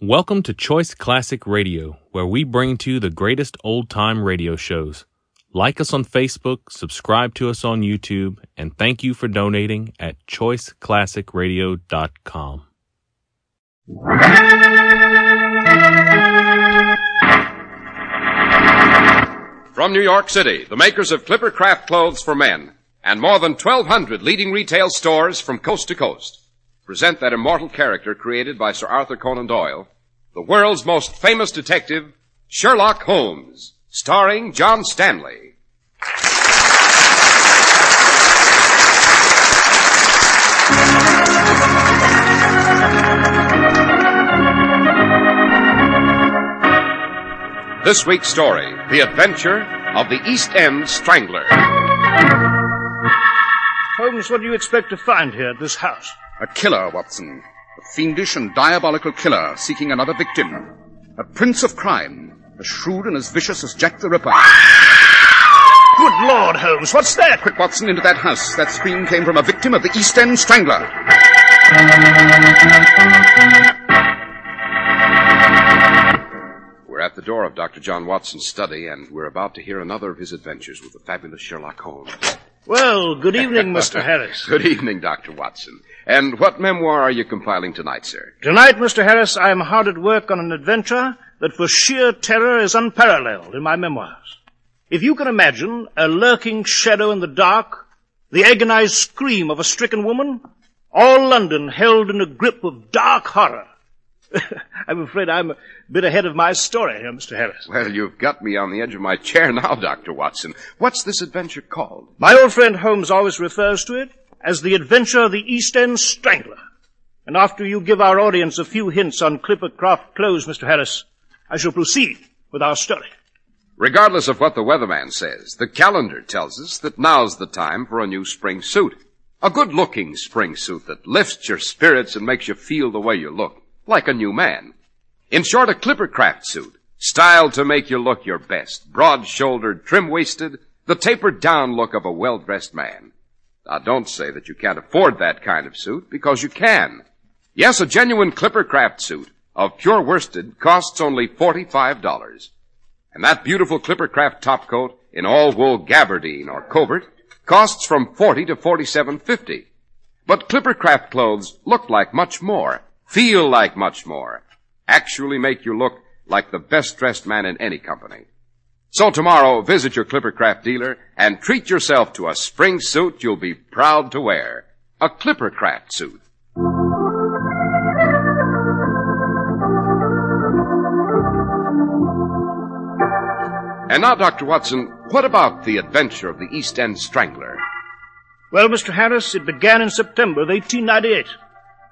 Welcome to Choice Classic Radio, where we bring to you the greatest old time radio shows. Like us on Facebook, subscribe to us on YouTube, and thank you for donating at choiceclassicradio.com. From New York City, the makers of Clipper Craft clothes for men and more than 1,200 leading retail stores from coast to coast present that immortal character created by Sir Arthur Conan Doyle, the world's most famous detective, Sherlock Holmes, starring John Stanley. This week's story, The Adventure of the East End Strangler. Holmes, what do you expect to find here at this house? A killer, Watson. A fiendish and diabolical killer seeking another victim. A prince of crime. As shrewd and as vicious as Jack the Ripper. Good Lord, Holmes, what's that? Quick, Watson, into that house. That scream came from a victim of the East End Strangler. We're at the door of Dr. John Watson's study, and we're about to hear another of his adventures with the fabulous Sherlock Holmes. Well, good evening, Mr. Harris. Good evening, Dr. Watson. And what memoir are you compiling tonight, sir? Tonight, Mr. Harris, I am hard at work on an adventure that for sheer terror is unparalleled in my memoirs. If you can imagine a lurking shadow in the dark, the agonized scream of a stricken woman, all London held in a grip of dark horror. I'm afraid I'm a bit ahead of my story here, Mr. Harris. Well, you've got me on the edge of my chair now, Dr. Watson. What's this adventure called? My old friend Holmes always refers to it as the adventure of the East End Strangler. And after you give our audience a few hints on Clipper Craft clothes, Mr. Harris, I shall proceed with our story. Regardless of what the weatherman says, the calendar tells us that now's the time for a new spring suit. A good looking spring suit that lifts your spirits and makes you feel the way you look, like a new man. In short, a Clipper Craft suit, styled to make you look your best, broad shouldered, trim waisted, the tapered down look of a well dressed man. Now don't say that you can't afford that kind of suit, because you can. Yes, a genuine Clipper Craft suit of pure worsted costs only $45. And that beautiful Clipper Craft top coat in all wool gabardine or covert costs from 40 to 47.50. But Clipper Craft clothes look like much more, feel like much more, actually make you look like the best dressed man in any company. So tomorrow, visit your Clippercraft dealer and treat yourself to a spring suit you'll be proud to wear. A Clipper Craft suit. And now, Dr. Watson, what about the adventure of the East End Strangler? Well, Mr. Harris, it began in September of 1898.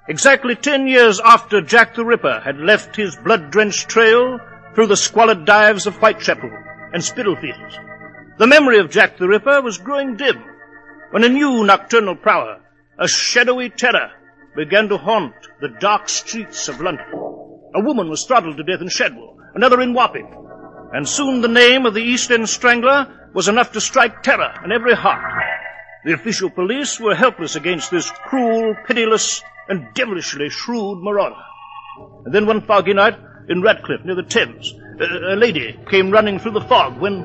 Exactly ten years after Jack the Ripper had left his blood-drenched trail through the squalid dives of Whitechapel and Spitalfields. The memory of Jack the Ripper was growing dim when a new nocturnal prowler, a shadowy terror, began to haunt the dark streets of London. A woman was throttled to death in Shadwell, another in Wapping, and soon the name of the East End Strangler was enough to strike terror in every heart. The official police were helpless against this cruel, pitiless, and devilishly shrewd marauder. And then one foggy night in Ratcliffe, near the Thames, a, a lady came running through the fog when...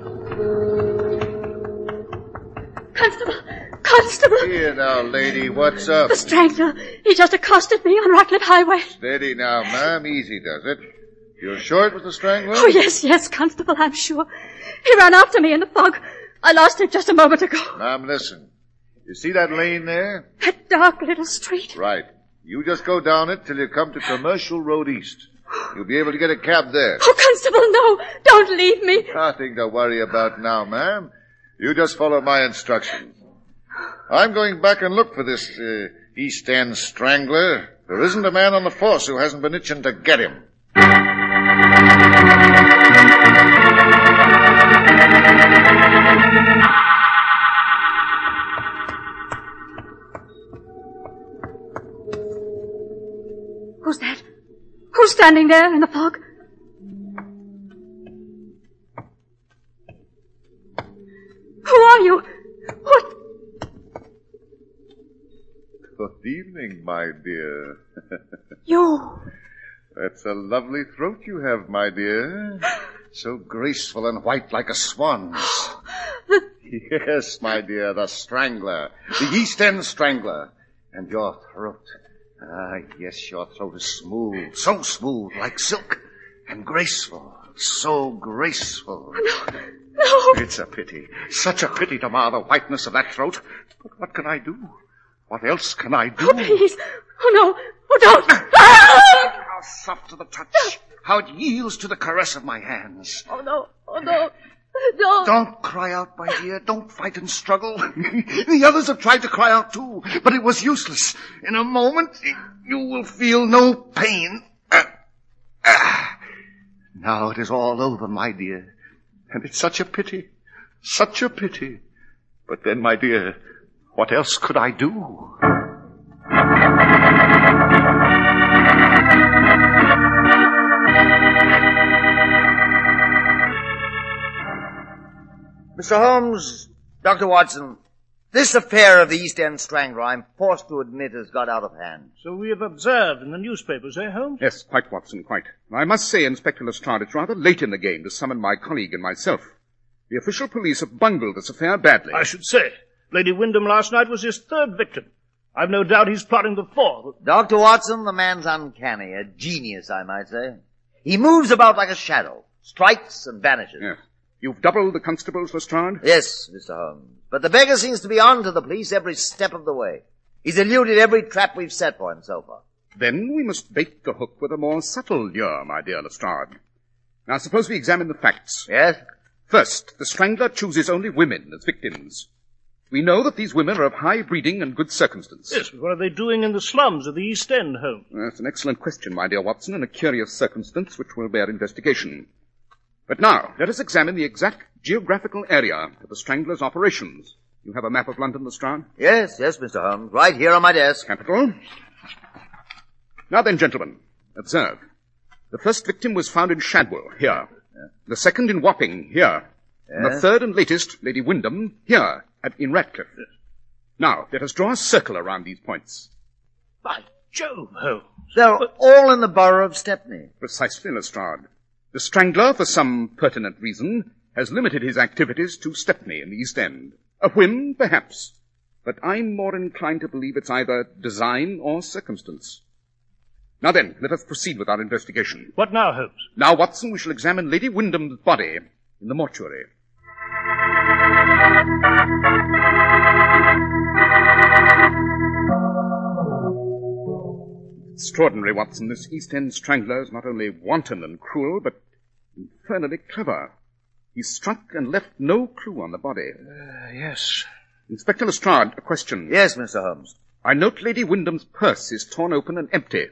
Constable! Constable! Here now, lady, what's up? The strangler! He just accosted me on Ratcliffe Highway. Steady now, ma'am. Easy does it. You're sure it was the strangler? Oh, yes, yes, Constable, I'm sure. He ran after me in the fog. I lost him just a moment ago. Ma'am, listen. You see that lane there? That dark little street. Right. You just go down it till you come to Commercial Road East. You'll be able to get a cab there. Oh, Constable, no! Don't leave me! Nothing to worry about now, ma'am. You just follow my instructions. I'm going back and look for this uh, East End strangler. There isn't a man on the force who hasn't been itching to get him. Who's standing there in the fog? Who are you? What? Good evening, my dear. You. That's a lovely throat you have, my dear. So graceful and white like a swan's. yes, my dear, the strangler. The East End strangler. And your throat. Ah, yes, your throat is smooth. So smooth, like silk. And graceful. So graceful. No. no. It's a pity. Such a pity to mar the whiteness of that throat. But what can I do? What else can I do? Oh, please. Oh, no. Oh, don't. Ah! How soft to the touch. How it yields to the caress of my hands. Oh, no. Oh, no. Don't. Don't cry out, my dear. Don't fight and struggle. the others have tried to cry out too, but it was useless. In a moment, you will feel no pain. Ah, ah. Now it is all over, my dear. And it's such a pity. Such a pity. But then, my dear, what else could I do? Mr. Holmes, Dr. Watson, this affair of the East End Strangler, I'm forced to admit, has got out of hand. So we have observed in the newspapers, eh, Holmes? Yes, quite, Watson, quite. I must say, Inspector Lestrade, it's rather late in the game to summon my colleague and myself. The official police have bungled this affair badly. I should say. Lady Wyndham last night was his third victim. I've no doubt he's plotting the fourth. Dr. Watson, the man's uncanny, a genius, I might say. He moves about like a shadow, strikes and vanishes. Yes. You've doubled the constables, Lestrade? Yes, Mr. Holmes. But the beggar seems to be on to the police every step of the way. He's eluded every trap we've set for him so far. Then we must bait the hook with a more subtle lure, my dear Lestrade. Now suppose we examine the facts. Yes? First, the strangler chooses only women as victims. We know that these women are of high breeding and good circumstance. Yes, but what are they doing in the slums of the East End, Holmes? That's an excellent question, my dear Watson, and a curious circumstance which will bear investigation. But now, let us examine the exact geographical area of the Strangler's operations. You have a map of London, Lestrade? Yes, yes, Mr. Holmes. Right here on my desk. Capital. Now then, gentlemen, observe. The first victim was found in Shadwell, here. The second in Wapping, here. And the third and latest, Lady Wyndham, here, at, in Ratcliffe. Now, let us draw a circle around these points. By Jove, Holmes. They're all in the borough of Stepney. Precisely, Lestrade. The Strangler, for some pertinent reason, has limited his activities to Stepney in the East End. A whim, perhaps. But I'm more inclined to believe it's either design or circumstance. Now then, let us proceed with our investigation. What now, Holmes? Now, Watson, we shall examine Lady Wyndham's body in the mortuary. Extraordinary, Watson. This East End strangler is not only wanton and cruel, but infernally clever. He struck and left no clue on the body. Uh, yes. Inspector Lestrade, a question. Yes, Mr. Holmes. I note Lady Wyndham's purse is torn open and empty.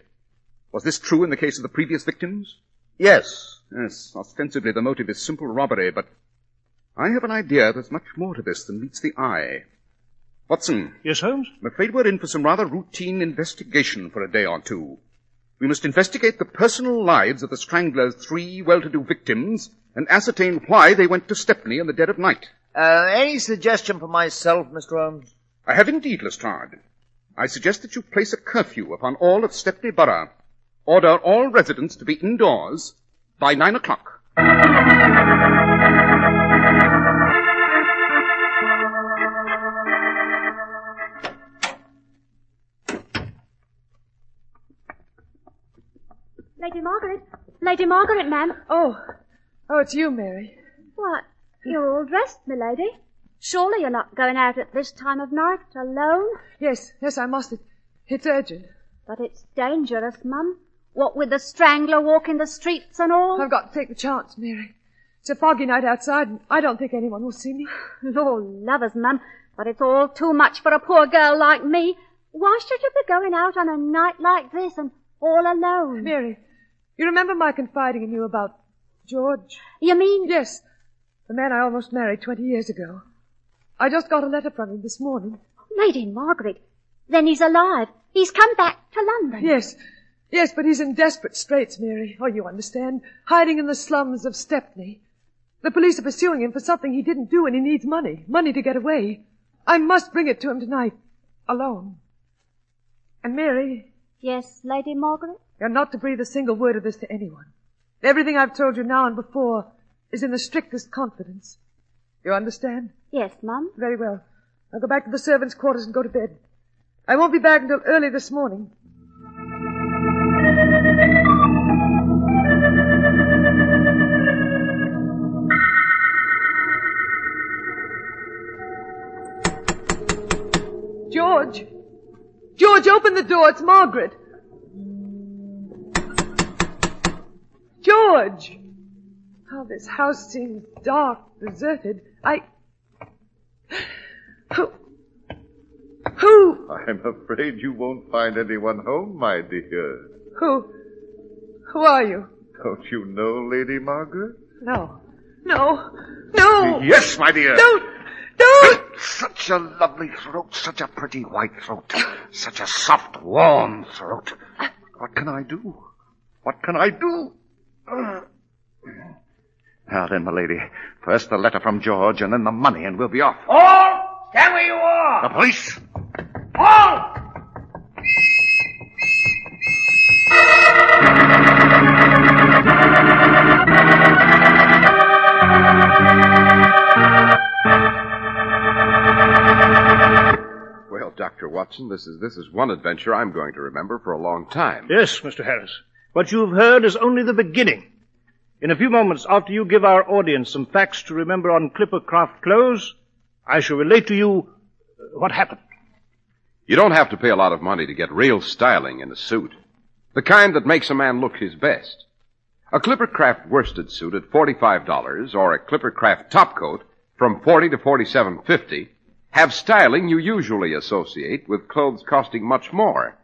Was this true in the case of the previous victims? Yes. Yes, ostensibly the motive is simple robbery, but I have an idea there's much more to this than meets the eye. Watson, Yes, Holmes? I'm afraid we're in for some rather routine investigation for a day or two. We must investigate the personal lives of the Strangler's three well-to-do victims and ascertain why they went to Stepney in the dead of night. Uh, any suggestion for myself, Mr. Holmes? I have indeed, Lestrade. I suggest that you place a curfew upon all of Stepney Borough. Order all residents to be indoors by nine o'clock. Lady Margaret. Lady Margaret, ma'am. Oh, oh, it's you, Mary. What? You're all dressed, milady. Surely you're not going out at this time of night alone? Yes, yes, I must. It, it's urgent. But it's dangerous, mum. What with the strangler walking the streets and all? I've got to take the chance, Mary. It's a foggy night outside, and I don't think anyone will see me. Lord lovers, mum, but it's all too much for a poor girl like me. Why should you be going out on a night like this and all alone? Mary, you remember my confiding in you about George? You mean Yes, the man I almost married 20 years ago. I just got a letter from him this morning. Lady Margaret? Then he's alive. He's come back to London. Yes, yes, but he's in desperate straits, Mary. Oh, you understand. Hiding in the slums of Stepney. The police are pursuing him for something he didn't do and he needs money. Money to get away. I must bring it to him tonight. Alone. And Mary, Yes, Lady Margaret? You're not to breathe a single word of this to anyone. Everything I've told you now and before is in the strictest confidence. You understand? Yes, Mum. Very well. I'll go back to the servants' quarters and go to bed. I won't be back until early this morning. George! George, open the door. It's Margaret. George! Oh, this house seems dark, deserted. I. Who? Who? I'm afraid you won't find anyone home, my dear. Who? Who are you? Don't you know Lady Margaret? No. No. No! Yes, my dear. Don't! Don't! Such a lovely throat, such a pretty white throat, such a soft, warm throat. What can I do? What can I do? Now then, my lady, first the letter from George, and then the money, and we'll be off. All! Stand where you are! The police? All! Well, Dr. Watson, this is, this is one adventure I'm going to remember for a long time. Yes, Mr. Harris. What you've heard is only the beginning. In a few moments, after you give our audience some facts to remember on Clippercraft clothes, I shall relate to you uh, what happened. You don't have to pay a lot of money to get real styling in a suit. The kind that makes a man look his best. A Clippercraft worsted suit at $45 or a Clippercraft topcoat from 40 to 47.50 have styling you usually associate with clothes costing much more.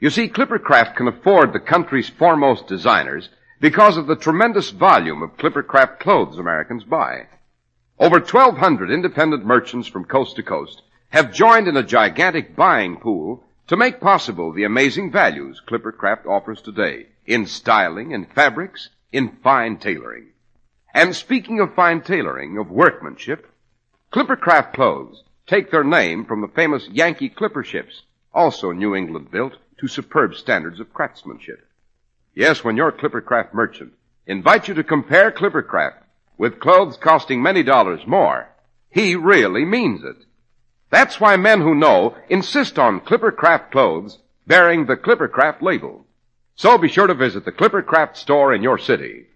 You see, Clippercraft can afford the country's foremost designers because of the tremendous volume of Clippercraft clothes Americans buy. Over 1,200 independent merchants from coast to coast have joined in a gigantic buying pool to make possible the amazing values Clippercraft offers today in styling, in fabrics, in fine tailoring. And speaking of fine tailoring, of workmanship, Clippercraft clothes take their name from the famous Yankee Clipper ships, also New England built to superb standards of craftsmanship. Yes, when your Clippercraft merchant invites you to compare Clippercraft with clothes costing many dollars more, he really means it. That's why men who know insist on Clippercraft clothes bearing the Clippercraft label. So be sure to visit the Clippercraft store in your city.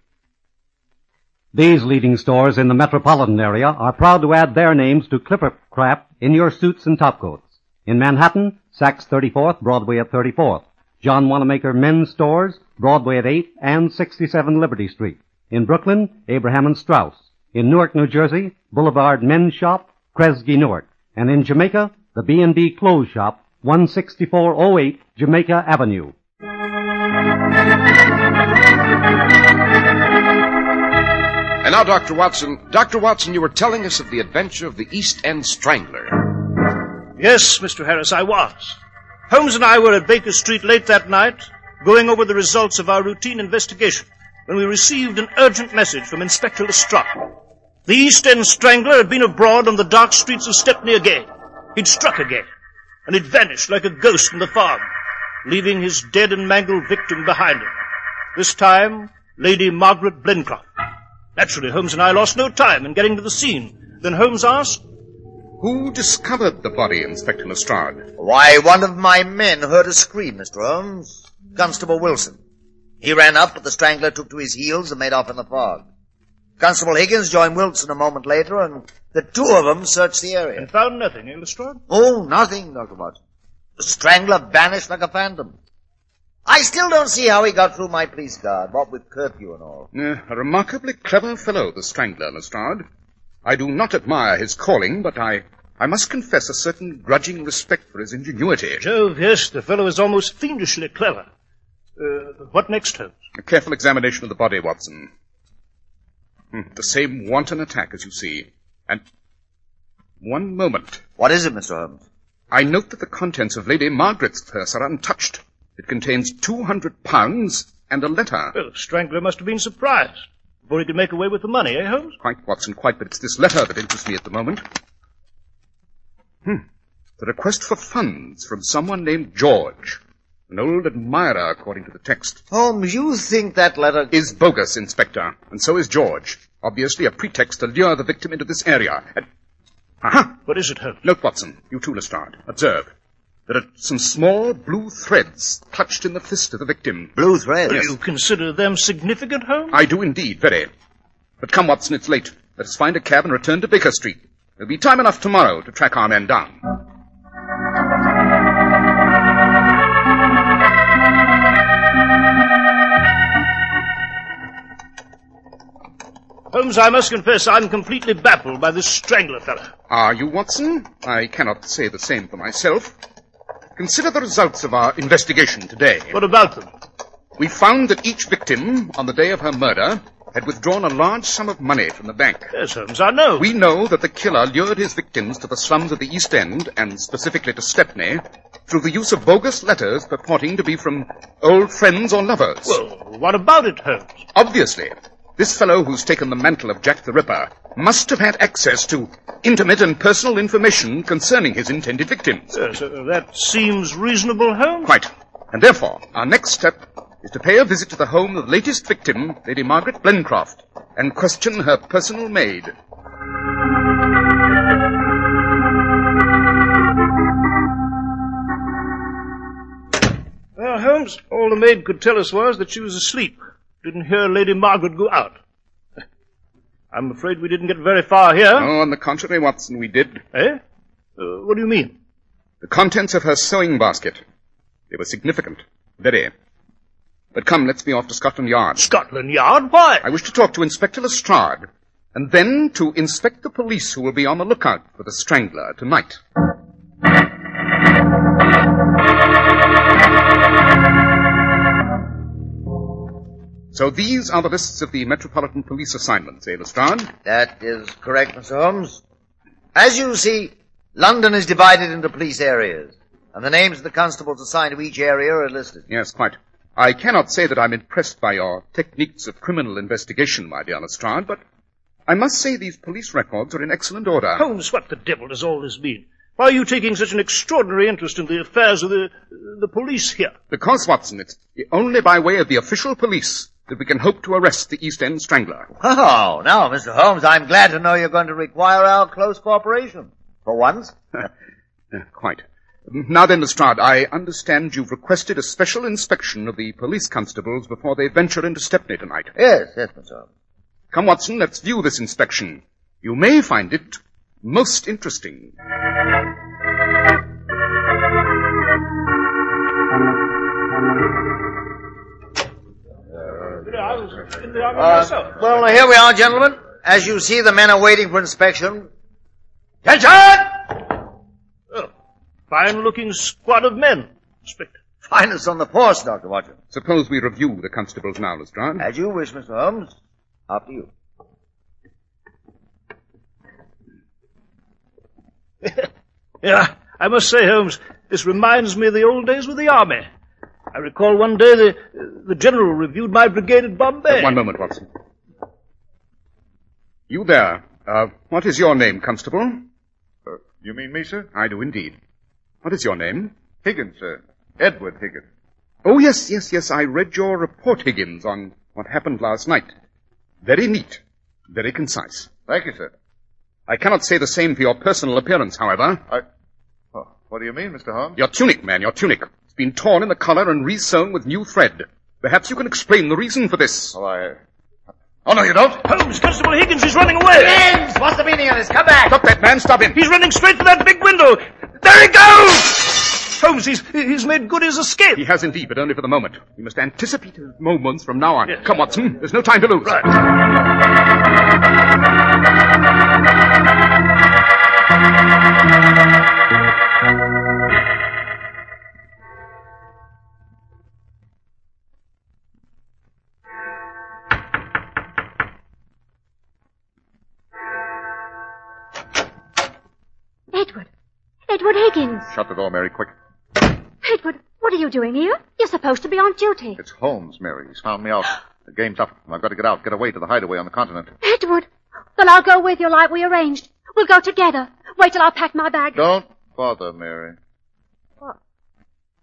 These leading stores in the metropolitan area are proud to add their names to Clippercraft in your suits and topcoats. In Manhattan, Saks 34th, Broadway at 34th. John Wanamaker Men's Stores, Broadway at 8 and 67 Liberty Street. In Brooklyn, Abraham and Straus. In Newark, New Jersey, Boulevard Men's Shop, Kresge Newark. And in Jamaica, the B&B Clothes Shop, 16408 Jamaica Avenue. And now, Dr. Watson, Dr. Watson, you were telling us of the adventure of the East End Strangler. Yes, Mr. Harris, I was. Holmes and I were at Baker Street late that night, going over the results of our routine investigation, when we received an urgent message from Inspector Lestrade. The East End Strangler had been abroad on the dark streets of Stepney again. He'd struck again, and had vanished like a ghost in the fog, leaving his dead and mangled victim behind him. This time, Lady Margaret Blencroft. Naturally, Holmes and I lost no time in getting to the scene. Then Holmes asked, Who discovered the body, Inspector Lestrade? Why, one of my men heard a scream, Mr. Holmes. Constable Wilson. He ran up, but the strangler took to his heels and made off in the fog. Constable Higgins joined Wilson a moment later, and the two of them searched the area. and found nothing, eh, Lestrade? Oh, nothing, Dr. Watson. The strangler vanished like a phantom. I still don't see how he got through my police guard, what with curfew and all. Uh, a remarkably clever fellow, the Strangler, Lestrade. I do not admire his calling, but I, I must confess a certain grudging respect for his ingenuity. Jove, yes, the fellow is almost fiendishly clever. Uh, what next, Holmes? A careful examination of the body, Watson. Hmm, the same wanton attack, as you see. And one moment. What is it, Mr. Holmes? I note that the contents of Lady Margaret's purse are untouched. It contains two hundred pounds and a letter. Well, the strangler must have been surprised before he could make away with the money, eh, Holmes? Quite, Watson, quite, but it's this letter that interests me at the moment. Hmm. The request for funds from someone named George. An old admirer, according to the text. Holmes, you think that letter... Is bogus, Inspector. And so is George. Obviously a pretext to lure the victim into this area. And... Aha! What is it, Holmes? Note, Watson. You too, Lestrade. Observe. There are some small blue threads clutched in the fist of the victim. Blue threads? Do you consider them significant, Holmes? I do indeed, very. But come, Watson, it's late. Let us find a cab and return to Baker Street. There'll be time enough tomorrow to track our men down. Holmes, I must confess I'm completely baffled by this strangler fellow. Are you, Watson? I cannot say the same for myself. Consider the results of our investigation today. What about them? We found that each victim, on the day of her murder, had withdrawn a large sum of money from the bank. Yes, Holmes, I know. We know that the killer lured his victims to the slums of the East End, and specifically to Stepney, through the use of bogus letters purporting to be from old friends or lovers. Well, what about it, Holmes? Obviously, this fellow who's taken the mantle of Jack the Ripper must have had access to intimate and personal information concerning his intended victims. Yes, uh, that seems reasonable, Holmes. Quite. And therefore, our next step is to pay a visit to the home of the latest victim, Lady Margaret Blencroft, and question her personal maid. Well, Holmes, all the maid could tell us was that she was asleep. Didn't hear Lady Margaret go out. I'm afraid we didn't get very far here. Oh, on the contrary, Watson, we did. Eh? Uh, what do you mean? The contents of her sewing basket. They were significant. Very. But come, let's be off to Scotland Yard. Scotland Yard? Why? I wish to talk to Inspector Lestrade, and then to inspect the police who will be on the lookout for the strangler tonight. So these are the lists of the Metropolitan Police assignments, eh, Lestrade? That is correct, Mr. Holmes. As you see, London is divided into police areas, and the names of the constables assigned to each area are listed. Yes, quite. I cannot say that I'm impressed by your techniques of criminal investigation, my dear Lestrade, but I must say these police records are in excellent order. Holmes, what the devil does all this mean? Why are you taking such an extraordinary interest in the affairs of the, the police here? Because, Watson, it's only by way of the official police that we can hope to arrest the East End strangler. Oh, now, Mr. Holmes, I'm glad to know you're going to require our close cooperation. For once. Quite. Now then, Lestrade, I understand you've requested a special inspection of the police constables before they venture into Stepney tonight. Yes, yes, Mr. Holmes. Come, Watson, let's view this inspection. You may find it most interesting. Uh, well, here we are, gentlemen. As you see, the men are waiting for inspection. Attention! Oh, fine-looking squad of men, Inspector. Finest on the force, Dr. Watson. Suppose we review the constables now, Lestrade. As you wish, Mr. Holmes. After you. Yeah, I must say, Holmes, this reminds me of the old days with the army. I recall one day the, the general reviewed my brigade at Bombay. One moment, Watson. You there. Uh, what is your name, Constable? Uh, you mean me, sir? I do indeed. What is your name? Higgins, sir. Edward Higgins. Oh, yes, yes, yes. I read your report, Higgins, on what happened last night. Very neat. Very concise. Thank you, sir. I cannot say the same for your personal appearance, however. I. Oh, what do you mean, Mr. Holmes? Your tunic, man, your tunic. It's been torn in the collar and resewn with new thread. Perhaps you can explain the reason for this. Oh, I. Oh, no, you don't. Holmes, Constable Higgins is running away. James, what's the meaning of this? Come back. Stop that man, stop him. He's running straight for that big window. There he goes! Holmes, he's, he's made good his escape. He has indeed, but only for the moment. We must anticipate his moments from now on. Yes. Come, Watson. There's no time to lose. Right. Shut the door, Mary, quick. Edward, what are you doing here? You're supposed to be on duty. It's Holmes, Mary. He's found me out. The game's up. I've got to get out, get away to the hideaway on the continent. Edward. Then I'll go with you like we arranged. We'll go together. Wait till I pack my bag. Don't bother, Mary. What?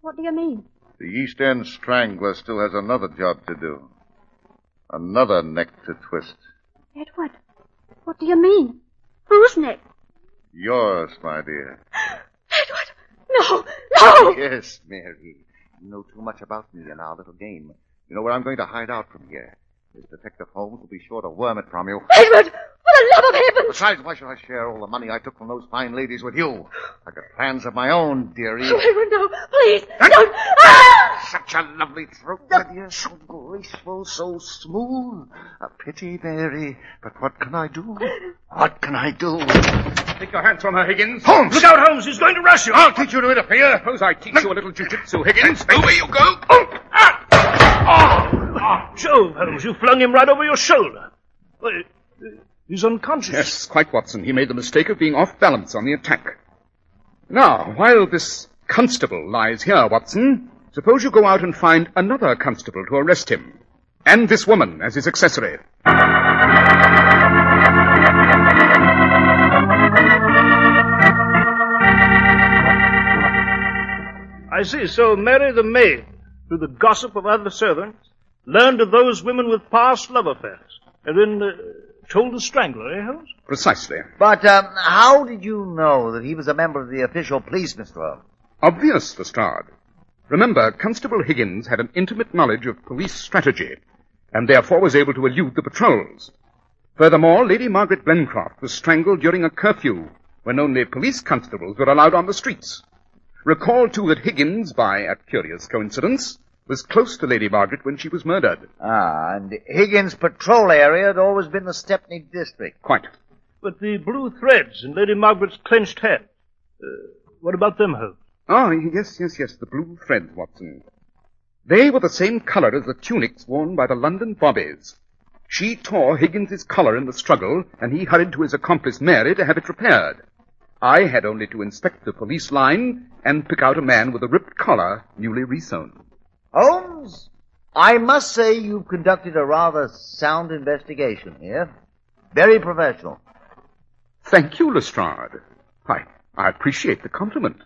What do you mean? The East End Strangler still has another job to do. Another neck to twist. Edward, what do you mean? Whose neck? Yours, my dear. No, no! Yes, Mary. You know too much about me and our little game. You know where I'm going to hide out from here. This Detective Holmes will be sure to worm it from you. Edward, for the love of heaven! Besides, why should I share all the money I took from those fine ladies with you? I got plans of my own, dearie. Oh, Edward, no, please, don't! Ah! Such a lovely throat, my dear, so graceful, so smooth. A pity, Mary. But what can I do? What can I do? Take your hands from her, Higgins. Holmes! Look out, Holmes, he's going to rush you! I'll teach you to interfere. Suppose I teach you a little jujitsu, Higgins. Over you go. Oh, Ah! Oh, Jove, Holmes, you flung him right over your shoulder. Well, he's unconscious. Yes, quite, Watson. He made the mistake of being off balance on the attack. Now, while this constable lies here, Watson, suppose you go out and find another constable to arrest him. And this woman as his accessory. I see. So Mary the maid, through the gossip of other servants, learned of those women with past love affairs, and then uh, told the strangler, eh, Holmes? Precisely. But um, how did you know that he was a member of the official police, Mr. Holmes? Obvious, Lestrade. Remember, Constable Higgins had an intimate knowledge of police strategy, and therefore was able to elude the patrols. Furthermore, Lady Margaret Glencroft was strangled during a curfew, when only police constables were allowed on the streets. Recall, too, that Higgins, by a curious coincidence, was close to Lady Margaret when she was murdered. Ah, and Higgins' patrol area had always been the Stepney district. Quite. But the blue threads in Lady Margaret's clenched hand, uh, what about them, Holmes? Oh, yes, yes, yes, the blue threads, Watson. They were the same color as the tunics worn by the London bobbies. She tore Higgins's collar in the struggle, and he hurried to his accomplice Mary to have it repaired. I had only to inspect the police line and pick out a man with a ripped collar newly resewn. Holmes, I must say you've conducted a rather sound investigation here. Very professional. Thank you, Lestrade. I, I appreciate the compliment.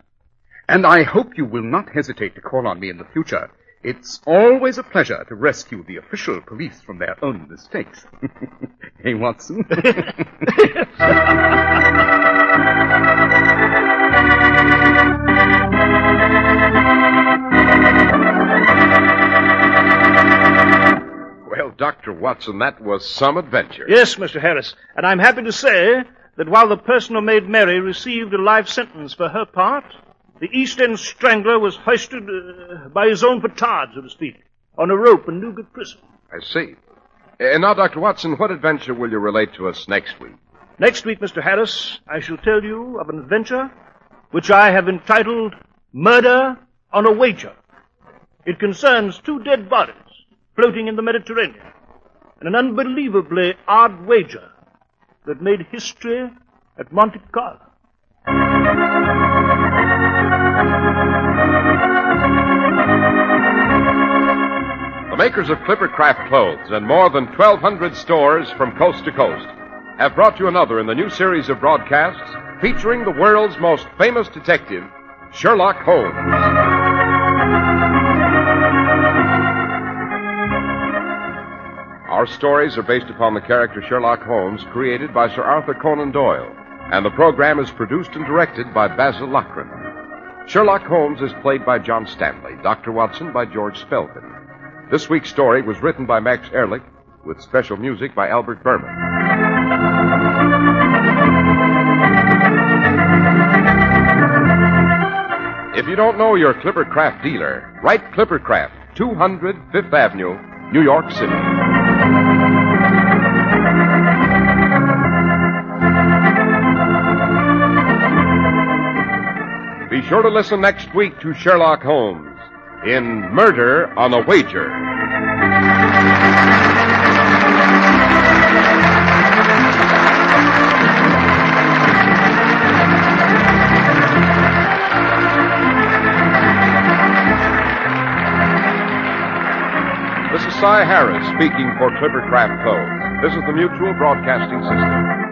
And I hope you will not hesitate to call on me in the future. It's always a pleasure to rescue the official police from their own mistakes. hey, Watson? Well, Dr. Watson, that was some adventure. Yes, Mr. Harris, and I'm happy to say that while the person who made Mary received a life sentence for her part, the East End Strangler was hoisted uh, by his own petard, so to speak, on a rope in Newgate Prison. I see. And now, Dr. Watson, what adventure will you relate to us next week? Next week, Mr. Harris, I shall tell you of an adventure which I have entitled Murder on a Wager. It concerns two dead bodies floating in the Mediterranean and an unbelievably odd wager that made history at Monte Carlo. Makers of Clippercraft clothes and more than 1,200 stores from coast to coast have brought you another in the new series of broadcasts featuring the world's most famous detective, Sherlock Holmes. Our stories are based upon the character Sherlock Holmes created by Sir Arthur Conan Doyle, and the program is produced and directed by Basil Loughrane. Sherlock Holmes is played by John Stanley, Dr. Watson by George Spelvin. This week's story was written by Max Ehrlich with special music by Albert Berman. If you don't know your Clippercraft dealer, write Clippercraft, 200 Fifth Avenue, New York City. Be sure to listen next week to Sherlock Holmes in Murder on a Wager. This is Cy Harris speaking for Clippercraft Co. This is the Mutual Broadcasting System.